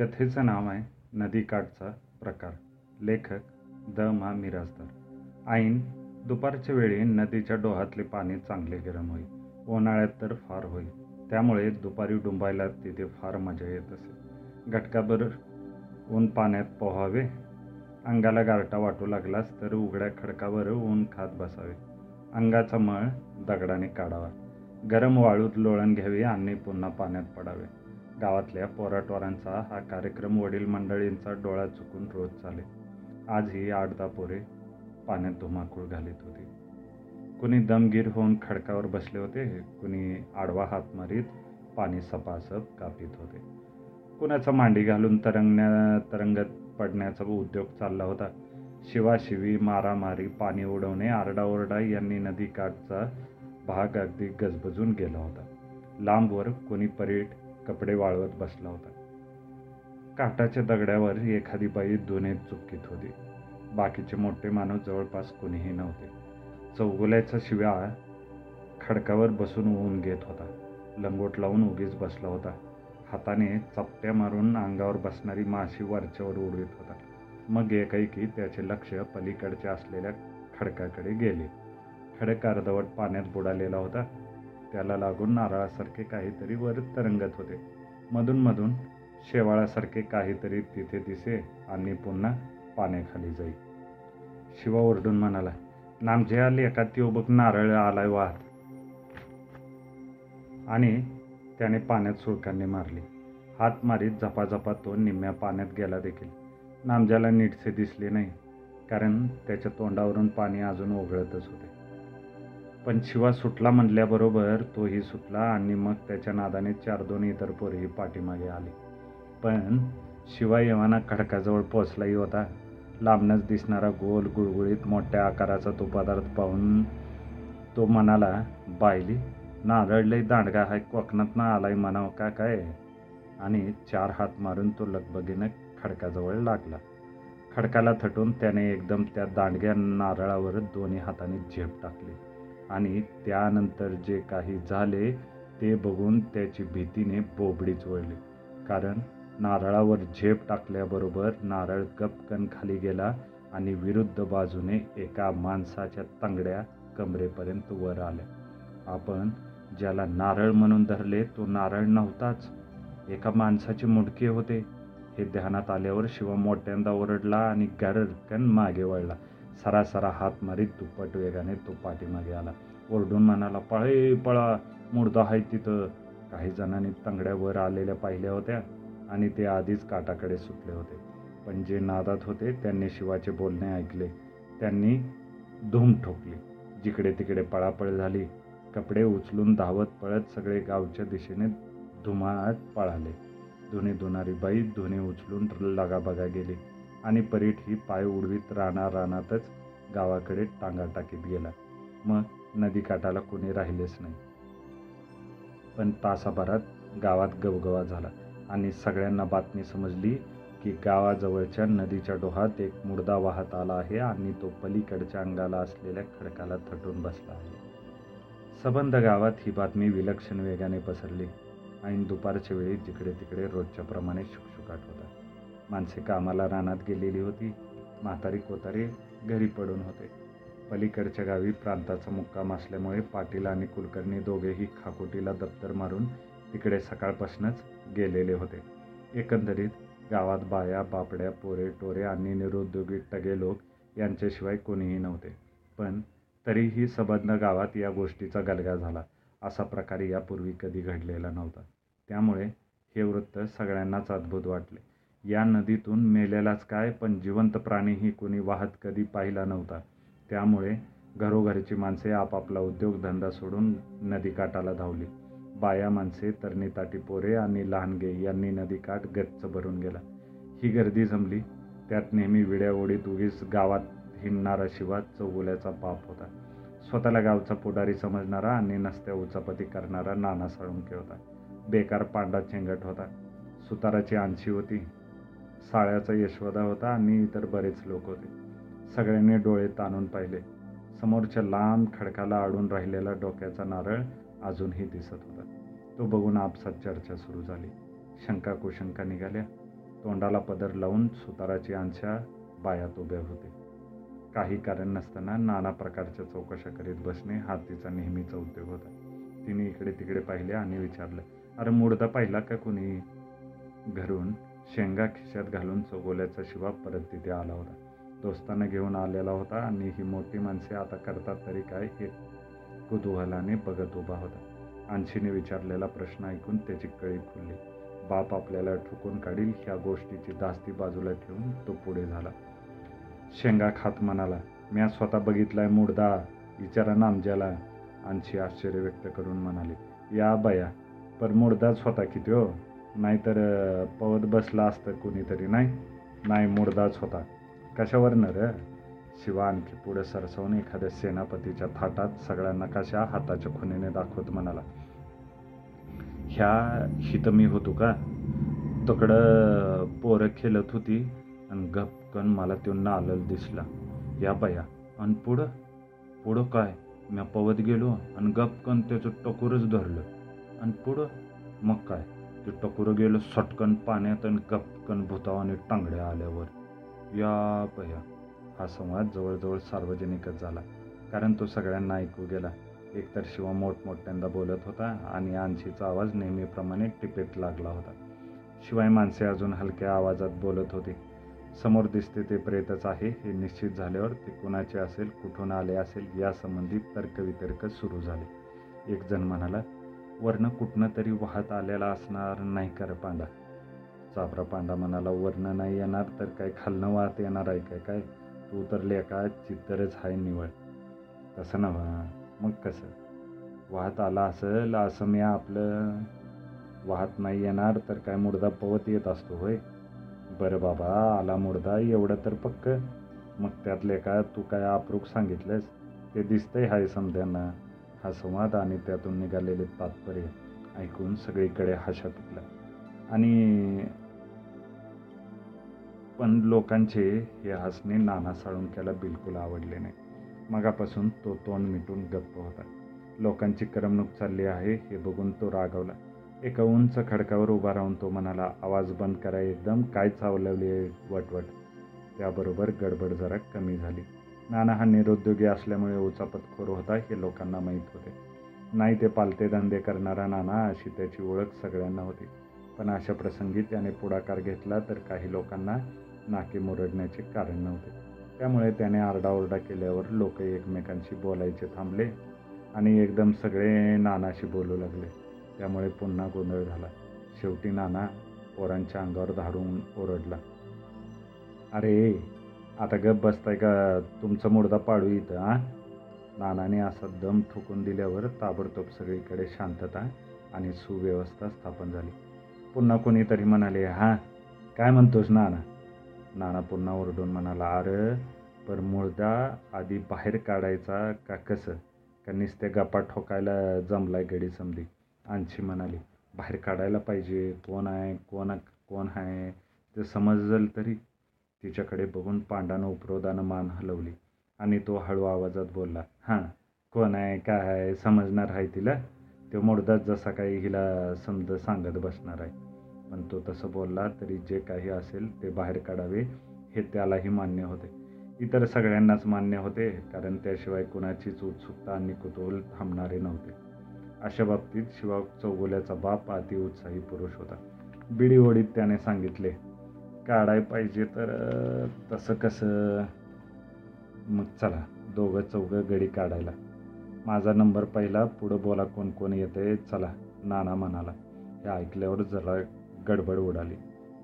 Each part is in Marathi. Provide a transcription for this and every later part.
कथेचं नाव आहे नदीकाठचा प्रकार. लेखक द. मा. मिराजदार ऐन दुपारच्या वेळी नदीच्या डोहातले पाणी चांगले गरम होईल. उन्हाळ्यात तर फार होईल. त्यामुळे दुपारी डुंबायला तिथे फार मजा येत असे. घटकाभर ऊन पाण्यात पोहावे. अंगाला गारटा वाटू लागलास तर उघड्या खडकावर ऊन खात बसावे. अंगाचा मळ दगडाने काढावा. गरम वाळूत लोळण घ्यावी आणि पुन्हा पाण्यात पडावे. गावातल्या पोराटोरांचा हा कार्यक्रम वडील मंडळींचा डोळा चुकून रोज चाले. आजही आठ दहा पोरे पाण्यात धुमाकूळ घालीत होती. कुणी दमगीर होऊन खडकावर बसले होते कुणी आडवा हात मारीत पाणी सपासप कापीत होते. कुणाचा मांडी घालून तरंगण्या तरंगत पडण्याचा उद्योग चालला होता. शिवाशिवी मारामारी पाणी उडवणे आरडाओरडा यांनी नदीकाठचा भाग अगदी गजबजून गेला होता. लांबवर कोणी परेड कपडे वाळवत बसला होता. काटाच्या दगड्यावर एखादी बाई धुणे चुकीत होती. बाकीचे मोठे माणूस जवळपास कोणीही नव्हते. चौगुल्याचा शिव्या खडकावर बसून ऊन घेत होता. लंगोट लावून उगीच बसला होता. हाताने चपट्या मारून अंगावर बसणारी माशी वरच्यावर उडवीत होता. मग एकाएकी त्याचे लक्ष पलीकडच्या असलेल्या खडकाकडे गेले. खडक अर्धवट पाण्यात बुडालेला होता. त्याला लागून नारळासारखे काहीतरी वर तरंगत होते. मधून शेवाळासारखे काहीतरी तिथे दिसे आणि पुन्हा पाण्याखाली जाई. शिवा ओरडून म्हणाला नामजे आले एका त्यो बघ नारळ आलाय वाहत. आणि त्याने पाण्यात सुळकांनी मारली. हात मारीत झपाझपा तो निम्म्या पाण्यात गेला देखील. नामज्याला नीटसे दिसले नाही कारण त्याच्या तोंडावरून पाणी अजून ओघळतच होते. पण शिवा सुटला म्हणल्याबरोबर तोही सुटला आणि मग त्याच्या नादाने चार दोन इतर पोरेही पाठीमागे आली. पण शिवा येवाना खडकाजवळ पोचलाही होता. लांबनच दिसणारा गोल गुळगुळीत मोठ्या आकाराचा तो पदार्थ पाहून तो म्हणाला बायली नारळलंय दांडगा हाय कोकणातनं आलाय म्हणावं का काय? आणि चार हात मारून तो लगबगीनं खडकाजवळ लागला. खडकाला थटून त्याने एकदम त्या दांडग्या नारळावर दोन्ही हाताने झेप टाकली. आणि त्यानंतर जे काही झाले ते बघून त्याची भीतीने बोबडीच वळली कारण नारळावर झेप टाकल्याबरोबर नारळ गपकन खाली गेला आणि विरुद्ध बाजूने एका माणसाच्या तंगड्या कमरेपर्यंत वर आल्या. आपण ज्याला नारळ म्हणून धरले तो नारळ नव्हताच. एका माणसाचे मुडके होते. हे ध्यानात आल्यावर शिवा मोठ्यांदा ओरडला आणि गरकन मागे वळला. सरासरा हात मारीत दुप्पट वेगाने तो पाठीमागे आला. ओरडून म्हणाला पळे पळा मुर्दा आहे तिथं. काही जणांनी तंगड्यावर आलेल्या पाहिल्या होत्या आणि ते आधीच काटाकडे सुटले होते. पण जे नादात होते त्यांनी शिवाचे बोलणे ऐकले. त्यांनी धूम ठोकली. जिकडे तिकडे पळापळ झाली. कपडे उचलून धावत पळत सगळे गावच्या दिशेने धुमाळात पळाले. धुणे धुणारी बाई धुणे उचलून लगाबगा गेली. आणि परीट ही पाय उडवीत राणा रानातच गावाकडे टांगा टाकीत गेला. मग नदीकाठाला कोणी राहिलेच नाही. पण तासाभरात गावात गवगवा झाला आणि सगळ्यांना बातमी समजली की गावाजवळच्या नदीच्या डोहात एक मुर्दा वाहत आला आहे आणि तो पलीकडच्या अंगाला असलेल्या खडकाला थटून बसला आहे. सबंध गावात ही बातमी विलक्षण वेगाने पसरली. आणि दुपारच्या वेळी जिकडे तिकडे रोजच्याप्रमाणे शुकशुकाट होता. माणसे कामाला रानात गेलेली होती. म्हातारी कोतारी घरी पडून होते. पलीकडच्या गावी प्रांताचा मुक्काम असल्यामुळे पाटील आणि कुलकर्णी दोघेही खाकोटीला दप्तर मारून तिकडे सकाळपासूनच गेलेले होते. एकंदरीत गावात बाया बापड्या पोरे टोरे आणि निरुद्योगी टगे लोक यांच्याशिवाय कोणीही नव्हते. पण तरीही सबंध गावात या गोष्टीचा गलगा झाला. असा प्रकार यापूर्वी कधी घडलेला नव्हता. त्यामुळे हे वृत्त सगळ्यांनाच अद्भुत वाटले. या नदीतून मेलेलाच काय पण जिवंत प्राणीही कोणी वाहत कधी पाहिला नव्हता. त्यामुळे घरोघरची माणसे आपापला उद्योगधंदा सोडून नदीकाठाला धावली. बाया माणसे तरणीताटी पोरे आणि लहानगे यांनी नदीकाठ गच्च भरून गेला. ही गर्दी जमली. त्यात नेहमी विड्या ओढीत उगीच गावात हिंडणारा शिवा चौगुल्याचा पाप होता. स्वतःला गावचा पुढारी समजणारा आणि नसत्या उचापती करणारा नाना साळुंके होता. बेकार पांडा चेंगट होता. सुताराची आणशी होती. साळ्याचा यशवदा होता आणि इतर बरेच लोक होते. सगळ्यांनी डोळे ताणून पाहिले. समोरच्या लांब खडकाला अडून राहिलेला डोक्याचा नारळ अजूनही दिसत होता. तो बघून आपसात चर्चा सुरू झाली. शंका कुशंका निघाल्या. तोंडाला पदर लावून सुताराची अंशा बायात उभ्या होते. काही कारण नसताना नाना प्रकारच्या चौकशा करीत बसणे हा तिचा नेहमीचा उद्योग होता. तिने इकडे तिकडे पाहिले आणि विचारलं अरे मुडदा पाहिला का कुणी घरून? शेंगा खिशात घालून चौगोल्याचा शिवा परत तिथे आला होता. दोस्तानं घेऊन आलेला होता आणि ही मोठी माणसे आता करतात तरी काय हे कुतूहलाने बघत उभा होता. आणशीने विचारलेला प्रश्न ऐकून त्याची कळी खुलली. बाप आपल्याला ठुकून काढील ह्या गोष्टीची दास्ती बाजूला ठेवून तो पुढे झाला. शेंगा खात म्हणाला म्या स्वतः बघितलाय मुडदा विचारा नामज्याला आणशी आश्चर्य व्यक्त करून म्हणाले या बया पर मुडदा स्वतः किती हो. नाहीतर पवत बसला असतं कोणीतरी नाही? नाही मुडदाच होता. कशावर न र? शिवा आणखी पुढे सरसवून एखाद्या सेनापतीच्या थाटात सगळ्यांना कशा हाताच्या खुनीने दाखवत म्हणाला. ह्या हित मी होतो का? तकडं पोरं खेळत होती आणि गपकन मला तो नालल दिसला. या बाया आणि पुढं? पुढं काय? म्या पवत गेलो आणि गपकन त्याचं टकोरच धरलं. आणि पुढं? मग काय? ते टकोरं गेलं सटकन पाण्यात आणि गपकन भुतावाने टांगड्या आल्यावर. या पया हा संवाद जवळजवळ सार्वजनिकच झाला कारण तो सगळ्यांना ऐकू गेला. एकतर शिवा मोठमोठ्यांदा बोलत होता आणि आणशीचा आवाज नेहमीप्रमाणे टिपेत लागला होता. शिवाय माणसे अजून हलक्या आवाजात बोलत होती. समोर दिसते ते प्रेतच आहे हे निश्चित झाल्यावर ते कुणाचे असेल कुठून आले असेल यासंबंधी तर्कवितर्क सुरू झाले. एक जण म्हणाला वर्ण कुठनं तरी वाहत आलेला असणार नाही कर पांडा. चाभरा पांडा म्हणाला वर्ण नाही येणार तर काय खालनं वाहत येणार आहे काय? काय? तू तर लेका चित्तरच आहे निवळ तसं नव्हा? मग कसं? वाहत आला असेल असं मी आपलं वाहत नाही येणार तर काय मुडदा पवत येत असतो होय? बरं बाबा आला मुडदा एवढं तर पक्क. मग त्यातले का तू काय आपरूक सांगितलंस? ते दिसतंय हाय समध्यांना हा संवाद आणि त्यातून निघालेले तात्पर्य ऐकून सगळीकडे हाशा पिकला आणि पण लोकांचे हे हसणे नाना साळुंक्याला बिलकुल आवडले नाही. मगापासून तो तोंड मिटून गप्प होता. लोकांची करमणूक चालली आहे हे बघून तो रागवला. एका उंच खडकावर उभा राहून तो म्हणाला आवाज बंद करा एकदम काय चावलवली आहे वटवट. त्याबरोबर गडबड जरा कमी झाली. नाना हा निरुद्योगी असल्यामुळे उचापतखोर होता हे लोकांना माहीत होते. नाही ते पालते धंदे करणारा नाना अशी त्याची ओळख सगळ्यांना होती. पण अशा प्रसंगी त्याने पुढाकार घेतला तर काही लोकांना नाके मुरडण्याचे कारण नव्हते. त्यामुळे त्याने आरडाओरडा केल्यावर लोक एकमेकांशी बोलायचे थांबले आणि एकदम सगळे नानाशी बोलू लागले. त्यामुळे पुन्हा गोंधळ झाला. शेवटी नाना पोरांच्या अंगावर धाडून ओरडला. अरे आता गप बसताय का? तुमचं मुडदा पाडू इथं आ नानाने असा दम ठोकून दिल्यावर ताबडतोब सगळीकडे शांतता आणि सुव्यवस्था स्थापन झाली. पुन्हा कोणीतरी म्हणाले हां काय म्हणतोस नाना? नाना पुन्हा ओरडून म्हणाला अरे पर मुळदा आधी बाहेर काढायचा का कसं? का नुसते गप्पा ठोकायला जमलाय गडी समधी? आणशी म्हणाली बाहेर काढायला पाहिजे कोण आहे कोण कोण आहे? ते समजलं तरी तिच्याकडे बघून पांडानं उपरोधानं मान हलवली आणि तो हळू आवाजात बोलला हां कोण आहे काय आहे समजणार आहे तिला? तो मोडदाच जसा काही हिला समज सांगत बसणार आहे. पण तो तसं बोलला तरी जे काही असेल ते बाहेर काढावे हे त्यालाही मान्य होते. इतर सगळ्यांनाच मान्य होते कारण त्याशिवाय कुणाचीच उत्सुकता आणि कुतूहल थांबणारे नव्हते. अशा बाबतीत शिवा चौगुल्याचा बाप अति उत्साही पुरुष होता. बिडी ओढीत त्याने सांगितले काढाय पाहिजे तर तसं कसं? मग चला दोघं चौघं गडी काढायला. माझा नंबर पहिला पुढं बोला कोण कोण येते चला नाना म्हणाला. हे ऐकल्यावर जरा गडबड उडाली.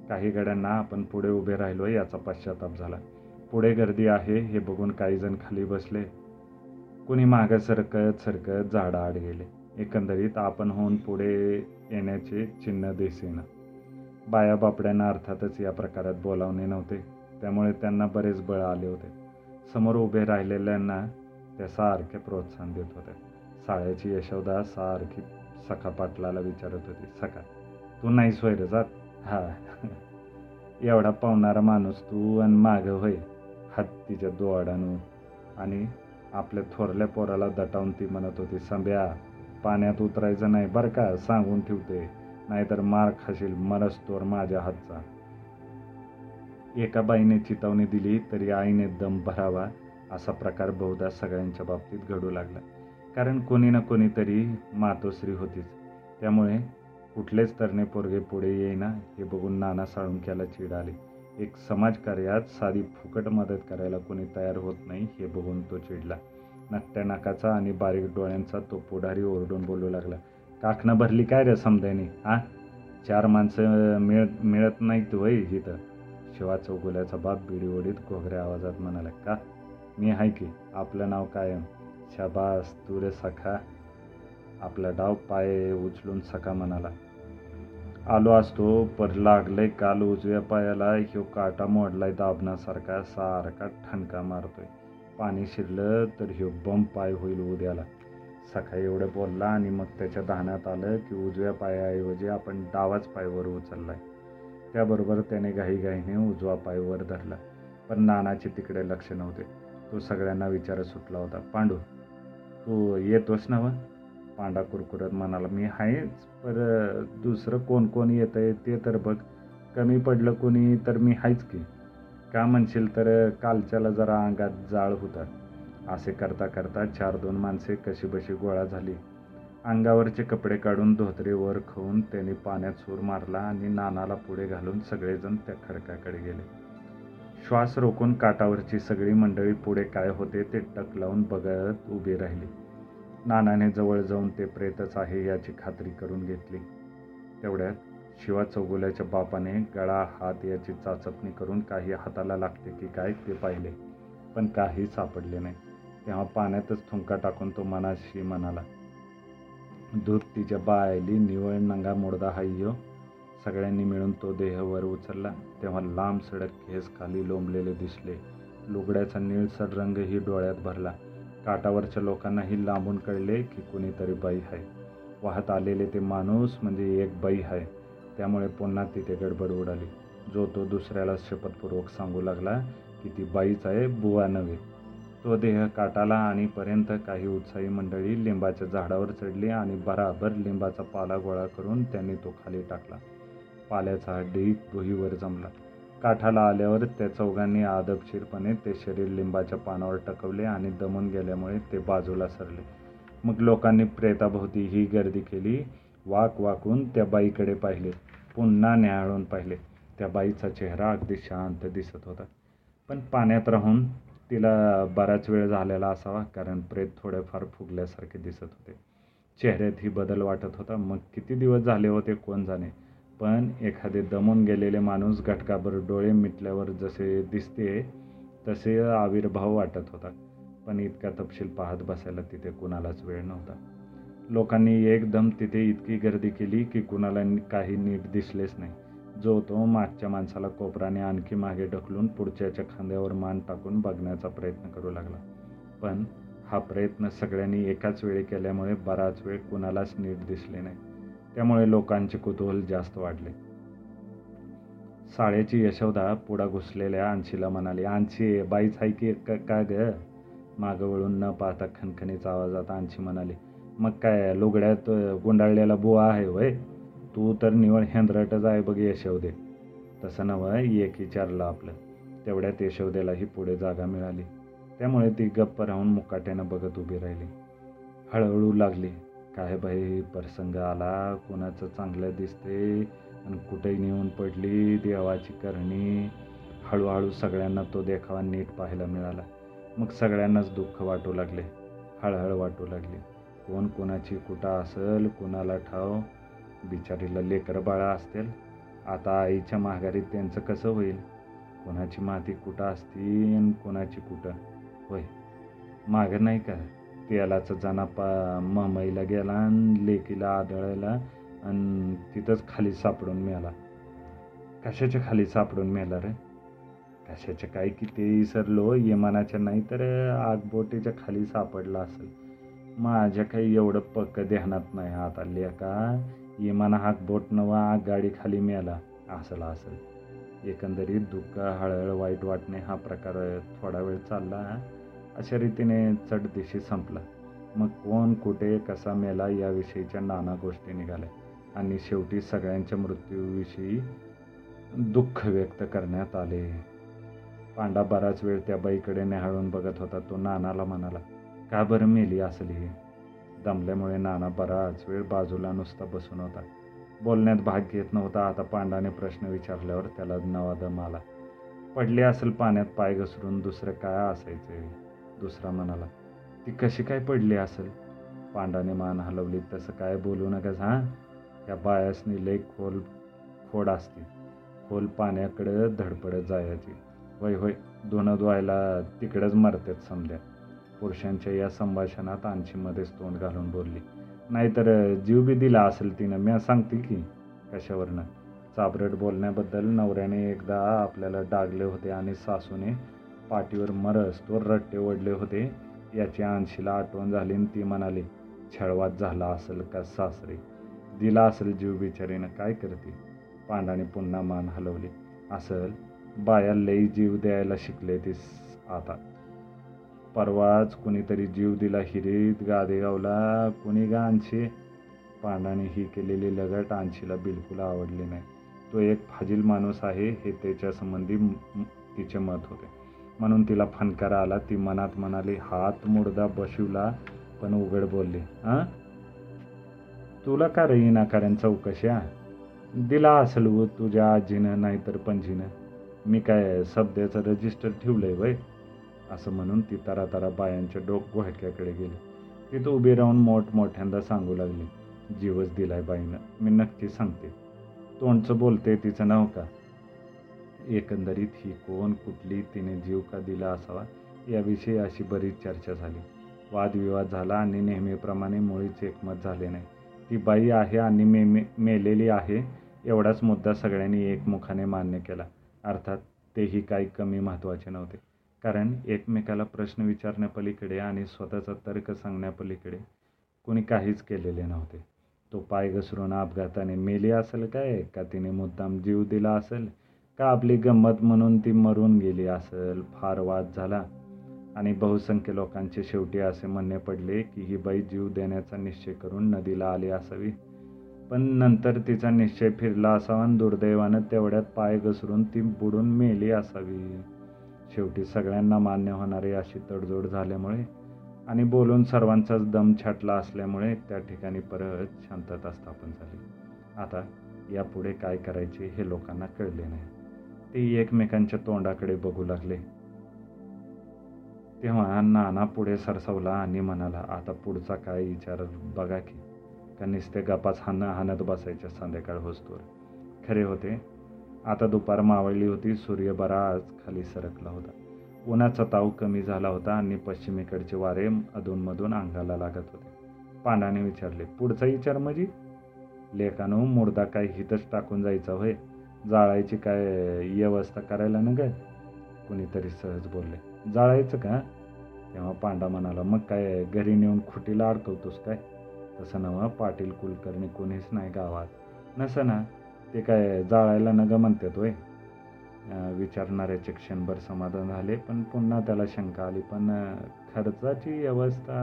काही गड्यांना आपण पुढे उभे राहिलो याचा पश्चाताप झाला. पुढे गर्दी आहे हे बघून काही जण खाली बसले. कुणी मागं सरकत सरकत झाडाआड गेले. एकंदरीत आपण होऊन पुढे येण्याचे चिन्ह दिसेना. बाया बापड्यांना अर्थातच या प्रकारात बोलावणे नव्हते. त्यामुळे त्यांना बरेच बळ आले होते. समोर उभे राहिलेल्यांना त्या सारखे प्रोत्साहन देत होते. साळ्याची यशोदा सारखी सखा पाटलाला विचारत होती सखा तू नाही सोयर जात? हा. एवढा पावणारा माणूस तू आणि मागं होय हत्तीच्या दोआडानं. आणि आपल्या थोरल्या पोराला दटावून ती म्हणत होती संभ्या पाण्यात उतरायचं नाही बरं का? सांगून ठेवते. नाहीतर मार खाशील मरस तोर माझ्या हातचा. एका बाईने चितावणी दिली तरी आईने दम भरावा असा प्रकार बहुधा सगळ्यांच्या बाबतीत घडू लागला. कारण कोणी ना कोणीतरी मातोश्री होतीच. त्यामुळे कुठलेच तरणे पोरगे पुढे येईना हे बघून नाना साळुंक्याला चीड आली. एक समाजकार्यात साधी फुकट मदत करायला कोणी तयार होत नाही हे बघून तो चिडला. नकट्या नाकाचा आणि बारीक डोळ्यांचा तो पुढारी ओरडून बोलू लागला. काखणं भरली काय रे समजायने हा? चार माणसं मिळत मिळत नाहीत वय इथं शिवा चौगुल्याचा बाप बिडी ओढीत घोगऱ्या आवाजात म्हणाला का? मी आहे की? आपलं नाव कायम? शाबास तू रे सखा. आपला डाव पाय उचलून सखा म्हणाला आलो असतो पर लागलंय काल उजव्या पायाला ह्यो काटा मोडलाय दाबण्यासारखा सारखा ठणका मारतोय. पाणी शिरलं तर ह्यो बम पाय होईल उद्याला. सकाळी एवढं बोलला आणि मग त्याच्या धाण्यात आलं की उजव्या पायाऐवजी आपण डावाच पायवर उचललाय. त्याबरोबर त्याने घाईघाईने उजवा पायवर धरला. पण नानाचे तिकडे लक्ष नव्हते. तो सगळ्यांना विचारत सुटला होता पांडू तू येतोस ना मग पांडा कुरकुरत म्हणाला मी आहेच पर दुसरं कोण कोण येतं आहे ते तर बघ. कमी पडलं कोणी तर मी आहेच की. का म्हणशील तर कालच्याला जरा अंगात जाळ होता असे करता करता चार दोन माणसे कशीबशी गोळा झाली. अंगावरचे कपडे काढून धोतरे वर खाऊन त्याने पाण्यात सूर मारला आणि नानाला पुढे घालून सगळेजण त्या खडकाकडे गेले. श्वास रोखून काटावरची सगळी मंडळी पुढे काय होते ते टक लावून बघत उभी राहिली. नानाने जवळ जाऊन ते प्रेतच आहे याची खात्री करून घेतली. तेवढ्यात शिवा चौगुल्याच्या बापाने गळा हात याची चाचपणी करून काही हाताला लागते की काय ते पाहिले पण काही सापडले नाही. तेव्हा पाण्यातच थुंका टाकून तो मनाशी म्हणाला दूध तिच्या बायली निवळ नंगा मोडदा हाय्यो. सगळ्यांनी मिळून तो देह वर उचलला. तेव्हा लांब सडक घेस खाली लोंबलेले दिसले. लुगड्याचा निळसर रंगही डोळ्यात भरला. काटावरच्या लोकांनाही लांबून कळले की कोणीतरी बाई आहे वाहत आलेले ते माणूस म्हणजे एक बाई आहे त्यामुळे पुन्हा तिथे गडबड उडाली. जो तो दुसऱ्याला शपथपूर्वक सांगू लागला की ती बाईच आहे बुवा नव्हे. तो देह काटाला आणिपर्यंत काही उत्साही मंडळी लिंबाच्या झाडावर चढली आणि बराबर लिंबाचा पाला गोळा करून त्यांनी तो खाली टाकला. पाल्याचा हड्डी भुईवर जमला. काठाला आल्यावर त्या चौघांनी आदबशीरपणे ते शरीर लिंबाच्या पानावर टकवले आणि दमून गेल्यामुळे ते बाजूला सरले. मग लोकांनी प्रेताभोवती ही गर्दी केली. वाक वाकून त्या बाईकडे पाहिले. पुन्हा न्याहाळून पाहिले. त्या बाईचा चेहरा अगदी शांत दिसत होता. पण पाण्यात राहून तिला बराच वेळ झालेला असावा कारण प्रेत थोडेफार फुगल्यासारखे दिसत होते. चेहऱ्यात ही बदल वाटत होता. मग किती दिवस झाले होते कोण जाणे? पण एखादे दमून गेलेले माणूस घटकाभर डोळे मिटल्यावर जसे दिसते तसे आविर्भाव वाटत होता. पण इतका तपशील पाहत बसायला तिथे कुणालाच वेळ नव्हता. लोकांनी एकदम तिथे इतकी गर्दी केली की कुणाला काही नीट दिसलेच नाही. जो तो मागच्या माणसाला कोपराने आणखी मागे ढकलून पुढच्याच्या खांद्यावर मान टाकून बघण्याचा प्रयत्न करू लागला. पण हा प्रयत्न सगळ्यांनी एकाच वेळी केल्यामुळे बराच वेळ कुणालाच नीट दिसले नाही. त्यामुळे लोकांचे कुतूहल जास्त वाढले. साळ्याची यशोदा पुढा घुसलेल्या आणशीला म्हणाली आणशी बाईच आहे की का ग? मागं वळून न पाहता खणखणीचा आवाजात आणशी म्हणाली मग काय लुगड्यात गुंडाळलेला बुवा आहे वय तू तर निवळ हेंद्राटच आहे बघ यशवदे. तसं नवं एक विचारलं आपलं. तेवढ्यात यशवदेलाही पुढे जागा मिळाली. त्यामुळे ती गप्प राहून मुकाट्यानं बघत उभी राहिली. हळूहळू लागली. काय बाई प्रसंग आला कोणाचं चांगलं दिसते आणि कुठेही नेऊन पडली देवाची करणी. हळूहळू सगळ्यांना तो देखावा नीट पाहायला मिळाला. मग सगळ्यांनाच दुःख वाटू लागले. हळहळ वाटू लागली. कोण कोणाची कुठं असेल कुणाला ठाव बिचारीला लेकरं बाळा असतील. आता आईच्या माघारी त्यांचं कसं होईल? कोणाची माती कुठं असती आणि कोणाची कुठं? होय. मागं नाही का? तेलाचा जना पा ममईला गेला आणि लेकीला आदळायला आणि तिथंच खाली सापडून मिळाला कशाच्या खाली सापडून मिळाला रे? कशाच्या काय की ते विसरलो यमानाच्या नाही तर आगबोटीच्या खाली सापडला असेल. माझ्या काही एवढं पक्क ध्यानात नाही आता लेका. इमाना हात बोट नवा गाडी खाली मिळाला. असला असेल एकंदरीत दुःख हळहळ वाईट वाटणे हा प्रकार थोडा वेळ चालला अशा रीतीने चढदिशी संपला. मग कोण कुठे कसा मेला याविषयीच्या नाना गोष्टी निघाल्या आणि शेवटी सगळ्यांच्या मृत्यूविषयी दुःख व्यक्त करण्यात आले. पांडा बराच वेळ त्या बाईकडे न्याहाळून बघत होता. तो नानाला म्हणाला का बरं मेली असली? दमल्यामुळे नाना बराच वेळ बाजूला नुसता बसून होता. बोलण्यात भाग घेत नव्हता. आता पांडाने प्रश्न विचारल्यावर त्याला नवादम आला. पडली असेल पाण्यात पाय घसरून दुसरं काय असायचे दुसरा म्हणाला ती कशी काय पडली असेल? पांडाने मान हलवली तसं काय बोलू नकास हां? या बायासनी लई खोल खोड असते. खोल पाण्याकडे धडपडत जायची. होय होय धुणं धुवायला तिकडेच मरतात समजा पुरुषांच्या या संभाषणात आणशीमध्येच तोंड घालून बोलली. नाहीतर जीव बी दिला असेल तिनं. मी सांगते की कशावरनं? चाबरट बोलण्याबद्दल नवऱ्याने एकदा आपल्याला डागले होते आणि सासूने पाठीवर मरस तो रट्टे ओढले होते. याची आणशीला आठवण झाली आणि ती म्हणाली छळवात झाला असेल का सासरे? दिला असेल जीव बिचारीनं. काय करते? पांडाने पुन्हा मान हलवली. असल बाया लई जीव द्यायला शिकले ती आता. परवाच कुणीतरी जीव दिला हिरीत गादेगावला कुणी गा आणशी? पांडाने ही केलेली लगट आणशीला बिलकुल आवडली नाही. तो एक फाजील माणूस आहे हे त्याच्या संबंधी तिचे मत होते. म्हणून तिला फणकार आला ती मनात म्हणाली हात मुडदा बशिवला पण उघड बोलली. हां तुला का रे कारण चौकशा दिला असेल तुझ्या आजीनं नाहीतर पणजीनं मी काय सध्याचं रजिस्टर ठेवलंय वय? असं म्हणून ती तारा तारा बायांच्या डोक गोहक्याकडे गेली. तिथं उभी राहून मोठमोठ्यांदा सांगू लागली जीवच दिलाय बाईनं मी नक्की सांगते. तोंडचं बोलते तिचं नाव का? एकंदरीत ही कोण कुठली तिने जीव का दिला असावा याविषयी अशी बरीच चर्चा झाली. वादविवाद झाला आणि नेहमीप्रमाणे मुळीच एकमत झाले नाही. ती बाई आहे आणि मे मे मेलेली आहे एवढाच मुद्दा सगळ्यांनी एकमुखाने मान्य केला. अर्थात तेही काही कमी महत्त्वाचे नव्हते. कारण एकमेकाला प्रश्न विचारण्यापलीकडे आणि स्वतःचा तर्क सांगण्यापलीकडे कोणी काहीच केलेले नव्हते. तो पाय घसरून अपघाताने मेली असेल काय? का तिने मुद्दाम जीव दिला असेल? का आपली गंमत म्हणून ती मरून गेली असेल? फार वाद झाला. आणि बहुसंख्य लोकांचे शेवटी असे म्हणणे पडले की ही बाई जीव देण्याचा निश्चय करून नदीला आली असावी. पण नंतर तिचा निश्चय फिरला असावा आणि दुर्दैवानं तेवढ्यात पाय घसरून ती बुडून मेली असावी. शेवटी सगळ्यांना मान्य होणारी अशी तडजोड झाल्यामुळे आणि बोलून सर्वांचाच दम छाटला असल्यामुळे त्या ठिकाणी परत शांतता स्थापन झाली. आता यापुढे काय करायचे हे लोकांना कळले नाही. ते एकमेकांच्या तोंडाकडे बघू लागले. तेव्हा नाना पुढे सरसवला आणि म्हणाला आता पुढचा काय विचार? बघा की. का नुसते गपाच हान हाणत बसायच्या संध्याकाळ होस्तोर खरे होते आता दुपार मावळली होती सूर्य बराच खाली सरकला होता. उन्हाचा ताव कमी झाला होता आणि पश्चिमेकडचे वारे अधूनमधून अंगाला लागत होते. पांडाने विचारले पुढचा विचार म्हणजे लेखानं मुर्दा काय हितच टाकून जायचा होय जाळायची काय व्यवस्था करायला न काय कुणीतरी सहज बोलले जाळायचं का? तेव्हा पांडा म्हणाला मग काय घरी नेऊन खुटीला अडकवतोस काय? तसं नवं पाटील कुलकर्णी कोणीच नाही गावात. नसं ना ते काय जाळायला नग म्हणतात होय. विचारणाऱ्याचे क्षणभर समाधान झाले पण पुन्हा त्याला शंका आली पण खर्चाची व्यवस्था?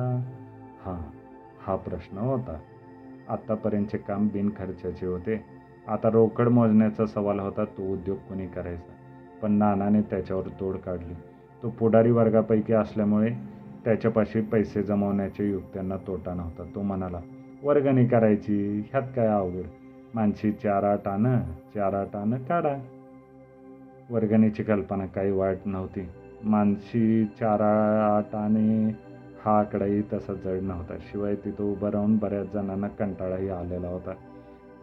हां हा प्रश्न होता. आत्तापर्यंतचे काम बिनखर्चाचे होते. आता रोकड मोजण्याचा सवाल होता तो उद्योग कोणी करायचा? पण नानाने त्याच्यावर तोड काढली. तो पुढारी वर्गापैकी असल्यामुळे त्याच्यापाशी पैसे जमवण्याच्या युक्त्यांना तोटा नव्हता. तो म्हणाला वर्गणी करायची? ह्यात काय अवघड? माणशी चार आठ आणं चार आठ आणं काढा. वर्गणीची कल्पना काही वाईट नव्हती. मानशी चार आठ आणि हा आकडाही तसा जड नव्हता. शिवाय तिथं उभं राहून बऱ्याच जणांना कंटाळाही आलेला होता.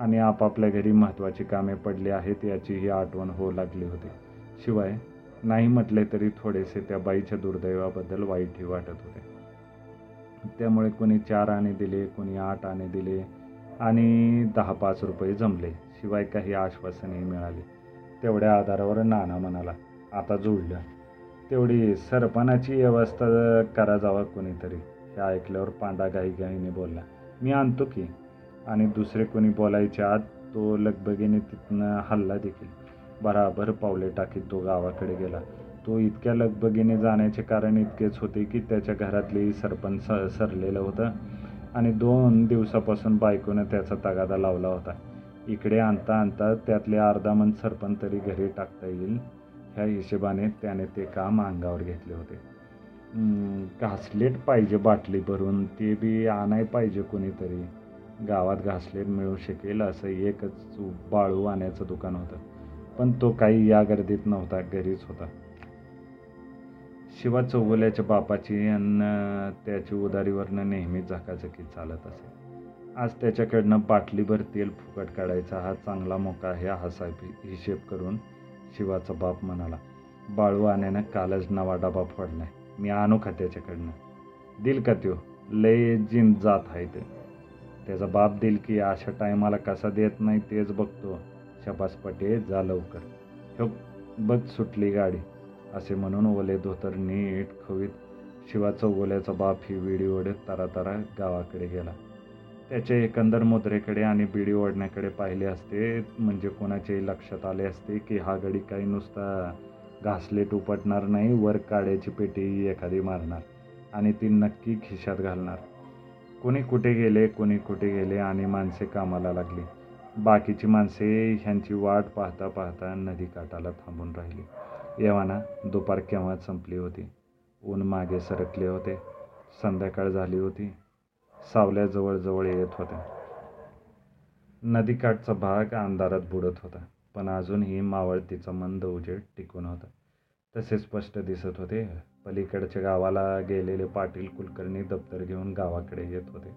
आणि आपापल्या घरी महत्त्वाची कामे पडली आहेत याचीही आठवण होऊ लागली होती. शिवाय नाही म्हटले तरी थोडेसे त्या बाईच्या दुर्दैवाबद्दल वाईटही वाटत होते. त्यामुळे कोणी चार आणे दिले कोणी आठ आणे दिले आणि दहा पाच रुपये जमले शिवाय काही आश्वासनही मिळाले. तेवढ्या आधारावर नाना म्हणाला आता जुळलं. तेवढी सरपणाची व्यवस्था करा जावा कोणीतरी. हे ऐकल्यावर पांडा गाईगाईने बोलला मी आणतो की. आणि दुसरे कोणी बोलायच्या आत तो लगबगीने तिथनं हल्ला देखील बराबर पावले टाकीत तो गावाकडे गेला. तो इतक्या लगबगीने जाण्याचे कारण इतकेच होते की त्याच्या घरातलेही सरपंच सरलेलं होतं. आणि दोन दिवसापासून बायकोनं त्याचा तगादा लावला होता. इकडे आणता आणता त्यातले अर्धा मन सरपण तरी घरी टाकता येईल. ह्या हिशेबाने त्याने ते काम अंगावर घेतले होते. घासलेट पाहिजे बाटली भरून ते बी आणाय पाहिजे कोणीतरी. गावात घासलेट मिळू शकेल असं एकच बाळू आणायचं दुकान होतं. पण तो काही या गर्दीत नव्हता घरीच होता. शिवा चौगुल्याच्या बापाची अन्न त्याची उदारीवरनं नेहमी झकाझकी चालत असे. आज त्याच्याकडनं बाटलीभर तेल फुकट काढायचा हा चांगला मोका हे असा हिशेब करून शिवाचा बाप म्हणाला. बाळू आण्यानं कालच नवा डबा फोडलाय. मी आणू का त्याच्याकडनं? दिल का त्यो? लय जिन जात आहे ते. त्याचा बाप दिल की अशा टायमाला कसा देत नाही तेच बघतो. शबास पटे जा लवकर. ह्यो बघ सुटली गाडी. असे म्हणून ओले धोतर नीट खवीत शिवाचा ओल्याचा बाप ही विडी ओढत तारा तारा गावाकडे गेला. त्याचे एकंदर मुद्रेकडे आणि बिडी ओढण्याकडे पाहिले असते म्हणजे कोणाच्याही लक्षात आले असते की हा गडी काही नुसता घासलेट उपटणार नाही वर काड्याची पेटी एखादी मारणार आणि ती नक्की खिशात घालणार. कोणी कुठे गेले कोणी कुठे गेले आणि माणसे कामाला लागली. बाकीची माणसे ह्यांची वाट पाहता पाहता नदी काठाला थांबून राहिली. येवाना दुपार केव्हा संपली होती. ऊन मागे सरकले होते. संध्याकाळ झाली होती. सावल्या जवळजवळ येत होत्या. नदीकाठचा भाग अंधारात बुडत होता पण अजूनही मावळतीचा मंद उजेड टिकून होता. तसे स्पष्ट दिसत होते. पलीकडच्या गावाला गेलेले पाटील कुलकर्णी दप्तर घेऊन गावाकडे येत होते.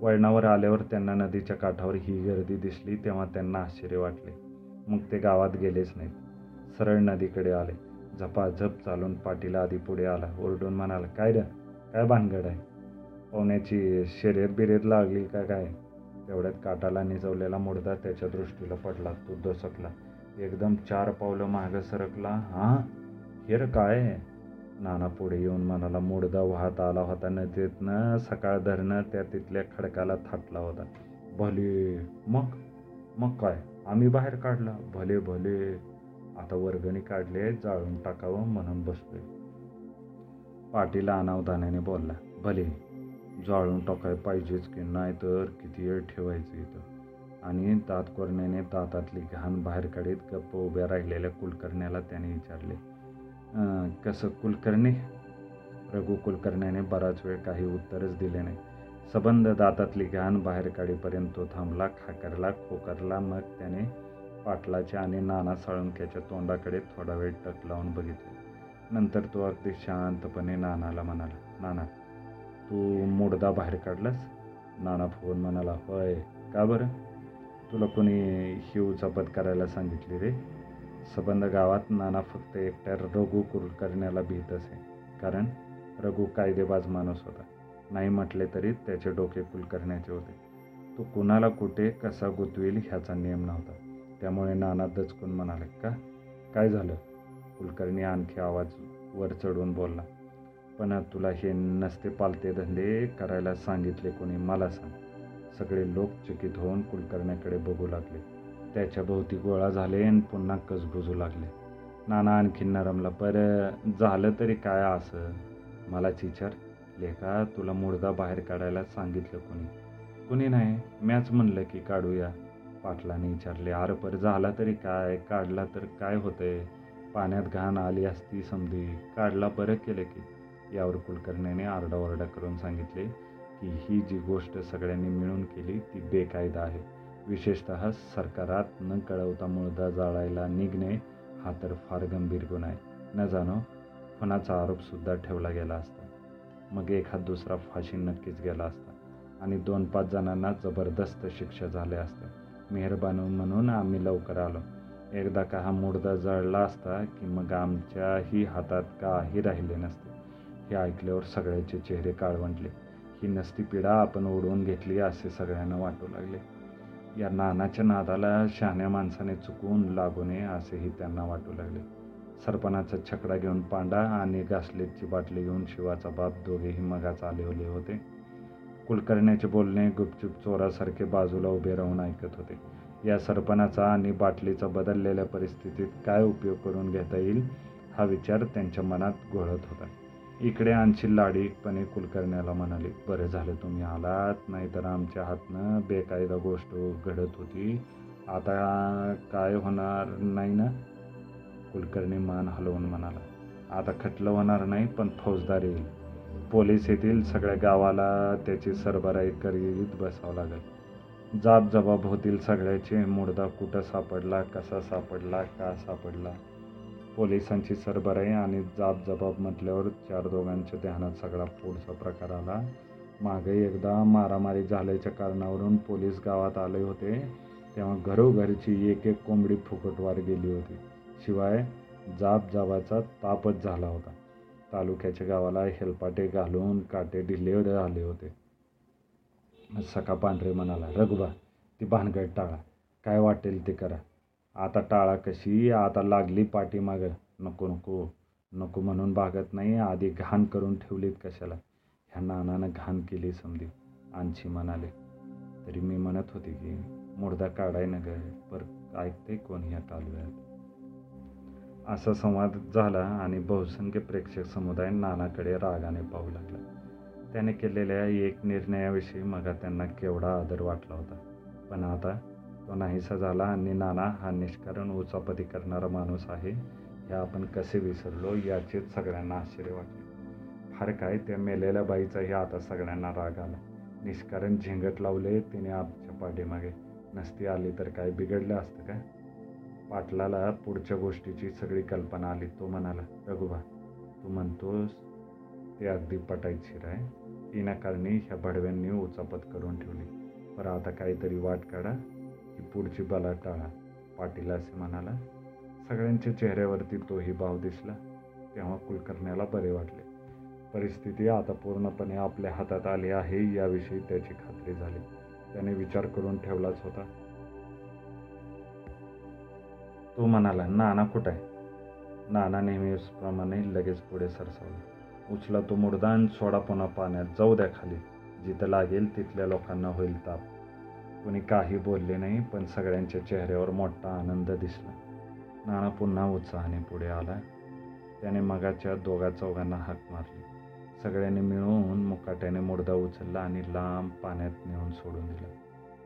वळणावर आल्यावर त्यांना नदीच्या काठावर ही गर्दी दिसली तेव्हा त्यांना आश्चर्य वाटले. मग ते गावात गेलेच नाहीत. सरळ नदीकडे आले. झपाझप चालून पाटीला आधी पुढे आला. ओरडून म्हणाला काय रे? काय भानगड आहे? पाहुण्याची शर्यत बिर्यत लागली का काय? तेवढ्यात काटाला निजवलेला मुडदा त्याच्या दृष्टीला पडला. तो दसकला. एकदम चार पावलं मागं सरकला. हां? हेर काय? नाना पुढे येऊन म्हणाला मुडदा वाहत आला होता नदीतनं. सकाळ धरणं त्या तिथल्या खडकाला थाटला होता. भले. मग? मग काय? आम्ही बाहेर काढला. भले भले. आता वर्गणी काढले जाळून टाकावं म्हणून बसतोय पाटील अनावधानाने बोलला भले जाळून टाकाय पाहिजेच की नाही तर किती वेळ ठेवायचं इथं? आणि दात कोरण्याने दातातली घाण बाहेर काढीत गप्प उभ्या राहिलेल्या कुलकर्ण्याला त्याने विचारले कसं कुलकर्णी? रघु कुलकर्ण्याने बराच वेळ काही उत्तरच दिले नाही. सबंध दातातली घाण बाहेर काढीपर्यंत तो थांबला खाकरला खोकरला मग त्याने पाटलाच्या आणि नाना साळुंक्याच्या तोंडाकडे थोडा वेळ टक लावून बघितले. नंतर तो अगदी शांतपणे नानाला म्हणाला नाना तू मुडदा बाहेर काढलास? नाना फोन म्हणाला होय का बरं? तुला कोणी शिव चपत करायला सांगितली रे? सबंध गावात नाना फक्त एकट्या रघु कुलकर्ण्याला भीत असे. कारण रघु कायदेबाज माणूस होता. नाही म्हटले तरी त्याचे डोके कुलकर्ण्याचे होते. तो कुणाला कुठे कसा गुंतवेल ह्याचा नियम नव्हता. त्यामुळे नाना दचकून म्हणाले का? काय झालं? कुलकर्णी आणखी आवाज वर चढून बोलला पण तुला हे नसते पालते धंदे करायला सांगितले कोणी मला सांग. सगळे लोक चकित होऊन कुलकर्ण्याकडे बघू लागले. त्याच्या भोवती गोळा झाले आणि पुन्हा कसबुजू लागले. नाना आणखी नरमला पर झालं तरी काय असं? मलाच विचार. लेखा तुला मुडदा बाहेर काढायला सांगितलं कोणी. कुणी नाही मॅच म्हणलं की काढूया. पाटलाने विचारले आर पर झाला तरी काय? काढला तर काय होतंय? पाण्यात घाण आली असती समधी. काढला बरं केलं की. यावर कुलकर्ण्याने आरडाओरडा करून सांगितले की ही जी गोष्ट सगळ्यांनी मिळून केली ती बेकायदा आहे. विशेषत सरकारात न कळवता मुळदा जाळायला निघणे हा तर फार गंभीर गुन्हा आहे. न जाणो खुनाचा आरोपसुद्धा ठेवला गेला असता. मग एखाद दुसरा फाशी नक्कीच गेला असता. आणि दोन पाच जणांना जबरदस्त शिक्षा झाल्या असत्या. मेहरबानी म्हणून आम्ही लवकर आलो. एकदा का हा मुडदा जळला असता की मग आमच्याही हातात काही राहिले नसते. हे ऐकल्यावर सगळ्याचे चेहरे काळवंटले. ही नसती पिढा आपण ओढवून घेतली असे सगळ्यांना वाटू लागले. या नानाच्या नादाला शहाण्या माणसाने चुकून लागू नये असेही त्यांना वाटू लागले. सरपणाचा छकडा घेऊन पांडा आणि घासलेटची बाटली घेऊन शिवाचा बाप दोघेही मगाच आले होते. कुलकर्ण्याचे बोलणे गुपचूप चोरासारखे बाजूला उभे राहून ऐकत होते. या सरपणाचा आणि बाटलीचा बदललेल्या परिस्थितीत काय उपयोग करून घेता येईल हा विचार त्यांच्या मनात घोळत होता. इकडे आणखी लाडीकपणे कुलकर्ण्याला म्हणाले बरं झालं तुम्ही आलात नाहीतर आमच्या हातनं बेकायदा गोष्ट घडत होती. आता काय होणार नाही ना? कुलकर्णी मान हलवून म्हणाला आता खटलं होणार नाही पण फौजदार येईल. पोलीस येतील सगळ्या गावाला त्याची सरबराई करीत बसावं लागेल. जाब जबाब होतील सगळ्याचे मुडदा कुठं सापडला कसा सापडला का सापडला? पोलिसांची सरबराई आणि जाब जबाब म्हटल्यावर चार दोघांच्या ध्यानात सगळा पुढचा प्रकार आला. मागे एकदा मारामारी झाल्याच्या कारणावरून पोलीस गावात आले होते. तेव्हा घरोघरची एक एक कोंबडी फुकटवार गेली होती. शिवाय जाब जाबाचा तापच झाला होता. तालुक्याच्या गावाला हेलपाटे घालून काटे ढिले झाले होते. सका पांढरे म्हणाला रघुबा ती भानगड टाळा. काय वाटेल ते करा. आता टाळा कशी? आता लागली पाठीमागं नको नको नको म्हणून भागत नाही. आधी घाण करून ठेवलीत कशाला ह्या नानानं घाण केली समधी. आणखी म्हणाले तरी मी म्हणत होते की मुर्दा काढाय न ग पर ऐकते कोण ह्या तालुक्यात? असा संवाद झाला आणि बहुसंख्य प्रेक्षक समुदाय नानाकडे रागाने पाहू लागला. त्याने केलेल्या एक निर्णयाविषयी मग त्यांना केवढा आदर वाटला होता. पण आता तो नाहीसा झाला आणि नाना हा निष्कारण उचापती करणारा माणूस आहे हे आपण कसे विसरलो याचेच सगळ्यांना आश्चर्य वाटले. फार काय त्या मेलेल्या बाईचाही आता सगळ्यांना राग आला. निष्कारण झिंगट लावले तिने आमच्या पाठीमागे. नसती आली तर काय बिघडलं असतं का? पाटलाला पुढच्या गोष्टीची सगळी कल्पना आली. तो म्हणाला रघुबा तू म्हणतोस ते अगदी पटायची राय विनाकारणी ह्या भडव्यांनी उचापत करून ठेवली. पर आता काहीतरी वाट काढा की पुढची बला टाळा. पाटील असे म्हणाला. सगळ्यांच्या चेहऱ्यावरती तोही भाव दिसला. तेव्हा कुलकर्ण्याला बरे वाटले. परिस्थिती आता पूर्णपणे आपल्या हातात आली आहे याविषयी त्याची खात्री झाली. त्याने विचार करून ठेवलाच होता. तो म्हणाला नाना कुठं आहे? नाना नेहमीप्रमाणे लगेच पुढे सरसावला. उचला तो मुडदा आणि सोडा पुन्हा पाण्यात. जाऊ द्या खाली. जिथं लागेल तिथल्या लोकांना होईल ताप. कोणी काही बोलले नाही पण सगळ्यांच्या चेहऱ्यावर मोठा आनंद दिसला. नाना पुन्हा उत्साहाने पुढे आला. त्याने मगाच्या दोघा चौघांना हाक मारली. सगळ्यांनी मिळून मुकाट्याने मुडदा उचलला आणि लांब पाण्यात नेऊन सोडून दिला.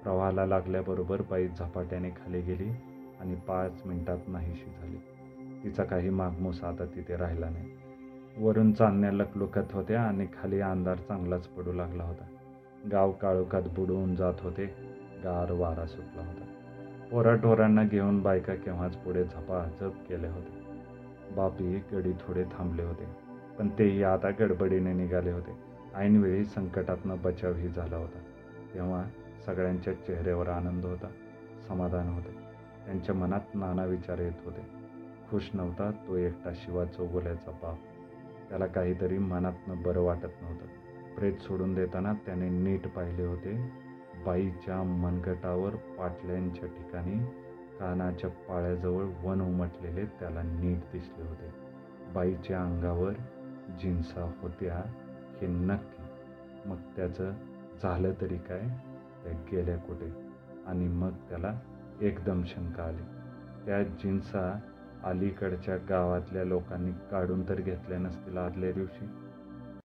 प्रवाहाला लागल्याबरोबर बाई झपाट्याने खाली गेली. आणि पाच मिनिटात नाहीशी झाली. तिचा काही मागमूस आता तिथे राहिला नाही. वरून चांदण्या लकलुकत होत्या आणि खाली अंधार चांगलाच पडू लागला होता. गाव काळोखात बुडवून जात होते. गार वारा सुटला होता. पोराढोरांना घेऊन बायका केव्हाच पुढे झपाझप केल्या होत्या बापी गडी थोडे थांबले होते पण तेही आता गडबडीने निघाले होते. ऐनवेळी संकटातनं बचावही झाला होता. तेव्हा सगळ्यांच्या चेहऱ्यावर आनंद होता समाधान होते. त्यांच्या मनात नाना विचार येत होते. खुश नव्हता तो एकटा शिवा चौगुल्याचा बाप. त्याला काहीतरी मनातनं बरं वाटत नव्हतं. प्रेत सोडून देताना त्याने नीट पाहिले होते. बाईच्या मनगटावर पाटल्यांच्या ठिकाणी कानाच्या पाळ्याजवळ वन उमटलेले त्याला नीट दिसले होते. बाईच्या अंगावर जिन्सा होत्या हे नक्की. मग त्याचं झालं तरी काय? त्या गेल्या कुठे? आणि मग त्याला एकदम शंका आली. त्या जिन्सा अलीकडच्या गावातल्या लोकांनी काढून तर घेतल्या नसतील आदल्या दिवशी.